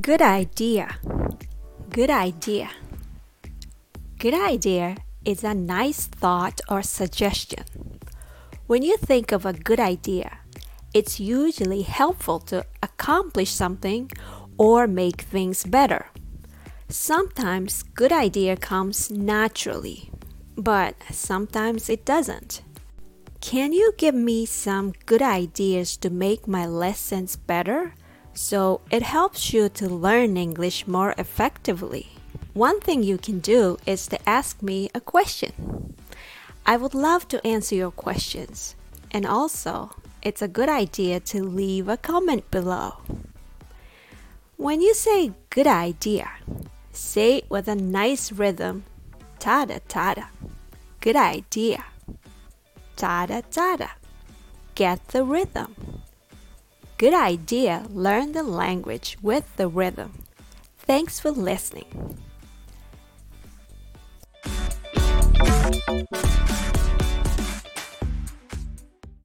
Good idea. Good idea. Good idea is a nice thought or suggestion. When you think of a good idea, it's usually helpful to accomplish something or make things better. Sometimes good idea comes naturally, but sometimes it doesn't. Can you give me some good ideas to make my lessons better? So it helps you to learn English more effectively. One thing you can do is to ask me a question. I would love to answer your questions. And also, it's a good idea to leave a comment below. When you say good idea, say it with a nice rhythm. Tada tada. Good idea. Tada tada. Get the rhythm. Good idea. Learn the language with the rhythm. Thanks for listening.